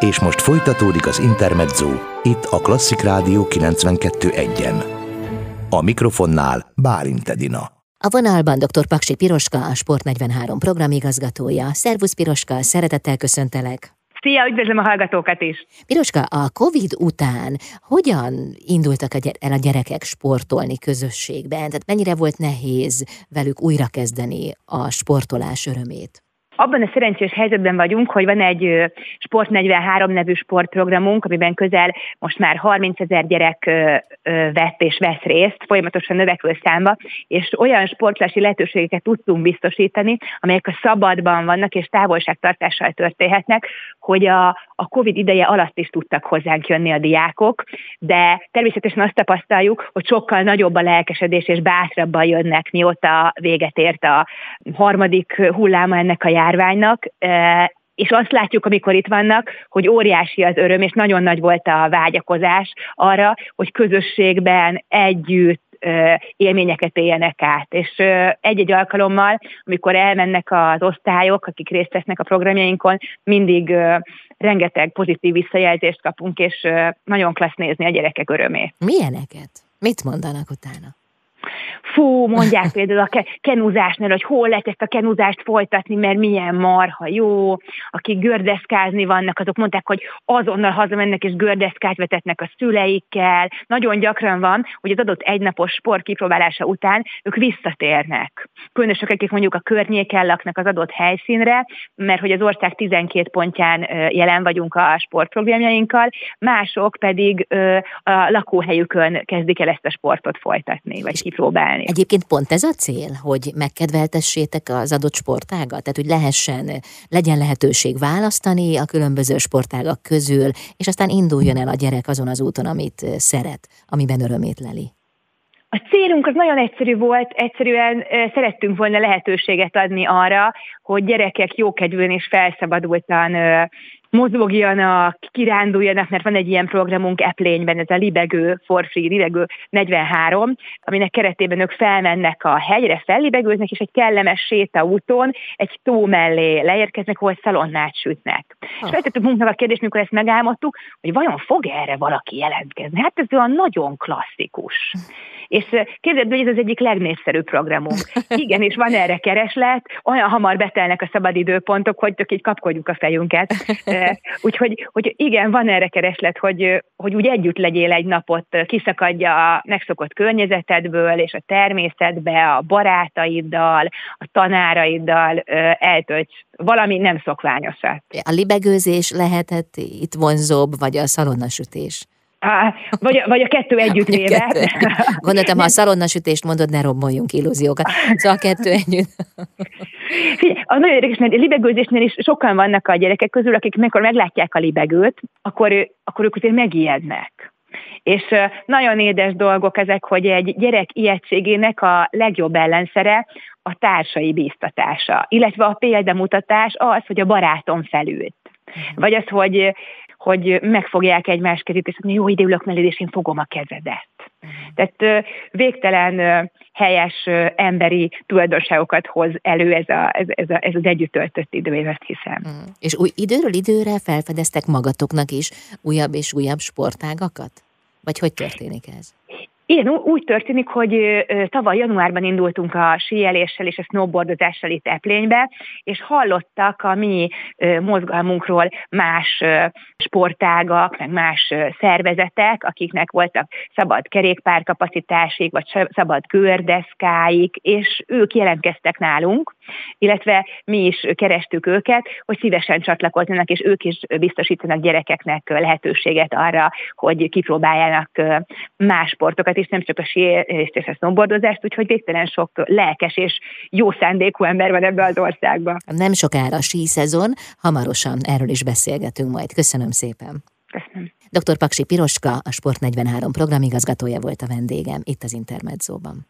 És most folytatódik az Intermezzo, itt a Klasszik Rádió 92.1-en. A mikrofonnál Bálint Edina. A vonalban dr. Paksi Piroska, a Sport 43 programigazgatója. Szervusz Piroska, szeretettel köszöntelek! Szia, üdvözlöm a hallgatókat is! Piroska, a Covid után hogyan indultak el a gyerekek sportolni közösségben? Tehát mennyire volt nehéz velük újrakezdeni a sportolás örömét? Abban a szerencsés helyzetben vagyunk, hogy van egy Sport 43 nevű sportprogramunk, amiben közel most már 30 ezer gyerek vett és vesz részt, folyamatosan növekvő számba, és olyan sportlási lehetőségeket tudtunk biztosítani, amelyek a szabadban vannak és távolságtartással történhetnek, hogy a, a COVID ideje alatt is tudtak hozzánk jönni a diákok, de természetesen azt tapasztaljuk, hogy sokkal nagyobb a lelkesedés és bátrabban jönnek, mióta véget ért a harmadik hulláma ennek a járványnak, és azt látjuk, amikor itt vannak, hogy óriási az öröm, és nagyon nagy volt a vágyakozás arra, hogy közösségben együtt élményeket éljenek át. És egy-egy alkalommal, amikor elmennek az osztályok, akik részt vesznek a programjainkon, mindig rengeteg pozitív visszajelzést kapunk, és nagyon klassz nézni a gyerekek örömét. Milyeneket? Mit mondanak utána? Fú, mondják például a kenuzásnál, hogy hol lehet ezt a kenuzást folytatni, mert milyen marha jó, akik gördeszkázni vannak, azok mondták, hogy azonnal hazamennek és gördeszkát vetetnek a szüleikkel. Nagyon gyakran van, hogy az adott egynapos sport kipróbálása után ők visszatérnek. Különösök, akik mondjuk a környéken laknak az adott helyszínre, mert hogy az ország 12 pontján jelen vagyunk a sportprogramjainkkal, mások pedig a lakóhelyükön kezdik el ezt a sportot folytatni, vagy kipróbálni. Egyébként pont ez a cél, hogy megkedveltessétek az adott sportágat, tehát hogy lehessen, legyen lehetőség választani a különböző sportágak közül, és aztán induljon el a gyerek azon az úton, amit szeret, amiben örömét leli. A célunk az nagyon egyszerű volt, egyszerűen szerettünk volna lehetőséget adni arra, hogy gyerekek jókedvűen és felszabadultan mozogjanak, kiránduljanak, mert van egy ilyen programunk Eplényben, ez a Libegő for Free, Libegő 43, aminek keretében ők felmennek a hegyre, fellibegőznek, és egy kellemes sétaúton egy tó mellé leérkeznek, ahol szalonnát sütnek. Ah. És feltettük munknak a kérdést, mikor ezt megálmodtuk, hogy vajon fog erre valaki jelentkezni? Hát ez olyan nagyon klasszikus. És képzeld, hogy ez az egyik legnépszerűbb programunk. Igen, és van erre kereslet, olyan hamar betelnek a szabadidőpontok, hogy tök így kapkodjuk a fejünket. Úgyhogy hogy igen, van erre kereslet, hogy, hogy úgy együtt legyél egy napot, kiszakadja a megszokott környezetedből, és a természetbe, a barátaiddal, a tanáraiddal eltölts valami nem szokványosat. A libegőzés lehetett itt vonzóbb, vagy a szalonnasütés? Á, vagy, a, vagy a kettő együtt véve. Gondoltam, ha a szalonnasütést mondod, ne robboljunk illúziókat. Szóval a kettő együtt. Figyelj, a nagyon érdekes, mert a libegőzésnél is sokan vannak a gyerekek közül, akik mikor meglátják a libegőt, akkor, akkor ők azért megijednek. És nagyon édes dolgok ezek, hogy egy gyerek ijegységének a legjobb ellenszere a társai bíztatása, illetve a példamutatás az, hogy a barátom felült. Mhm. Vagy az, hogy hogy megfogják egymás kezét, és mondja, jó, ide ülök melléd, és én fogom a kezedet. Uh-huh. Tehát végtelen helyes emberi tulajdonságokat hoz elő ez, a, ez, ez, a, ez az együtt töltött idő, én azt hiszem. Uh-huh. És új, időről időre felfedeztek magatoknak is újabb és újabb sportágakat? Vagy hogy történik ez? Igen, úgy történik, hogy tavaly januárban indultunk a síeléssel és a snowboardozással itt Eplénybe, és hallottak a mi mozgalmunkról más sportágak, meg más szervezetek, akiknek voltak szabad kerékpárkapacitásig, vagy szabad gördeszkáik, és ők jelentkeztek nálunk, illetve mi is kerestük őket, hogy szívesen csatlakozzanak, és ők is biztosítanak gyerekeknek lehetőséget arra, hogy kipróbáljanak más sportokat, és nem csak a síést és a snowboardozást, úgyhogy végtelen sok lelkes és jó szándékú ember van ebbe az országban. Nem sokára sí szezon, hamarosan erről is beszélgetünk majd. Köszönöm szépen. Köszönöm. Dr. Paksi Piroska, a Sport 43 programigazgatója volt a vendégem itt az Intermedzóban.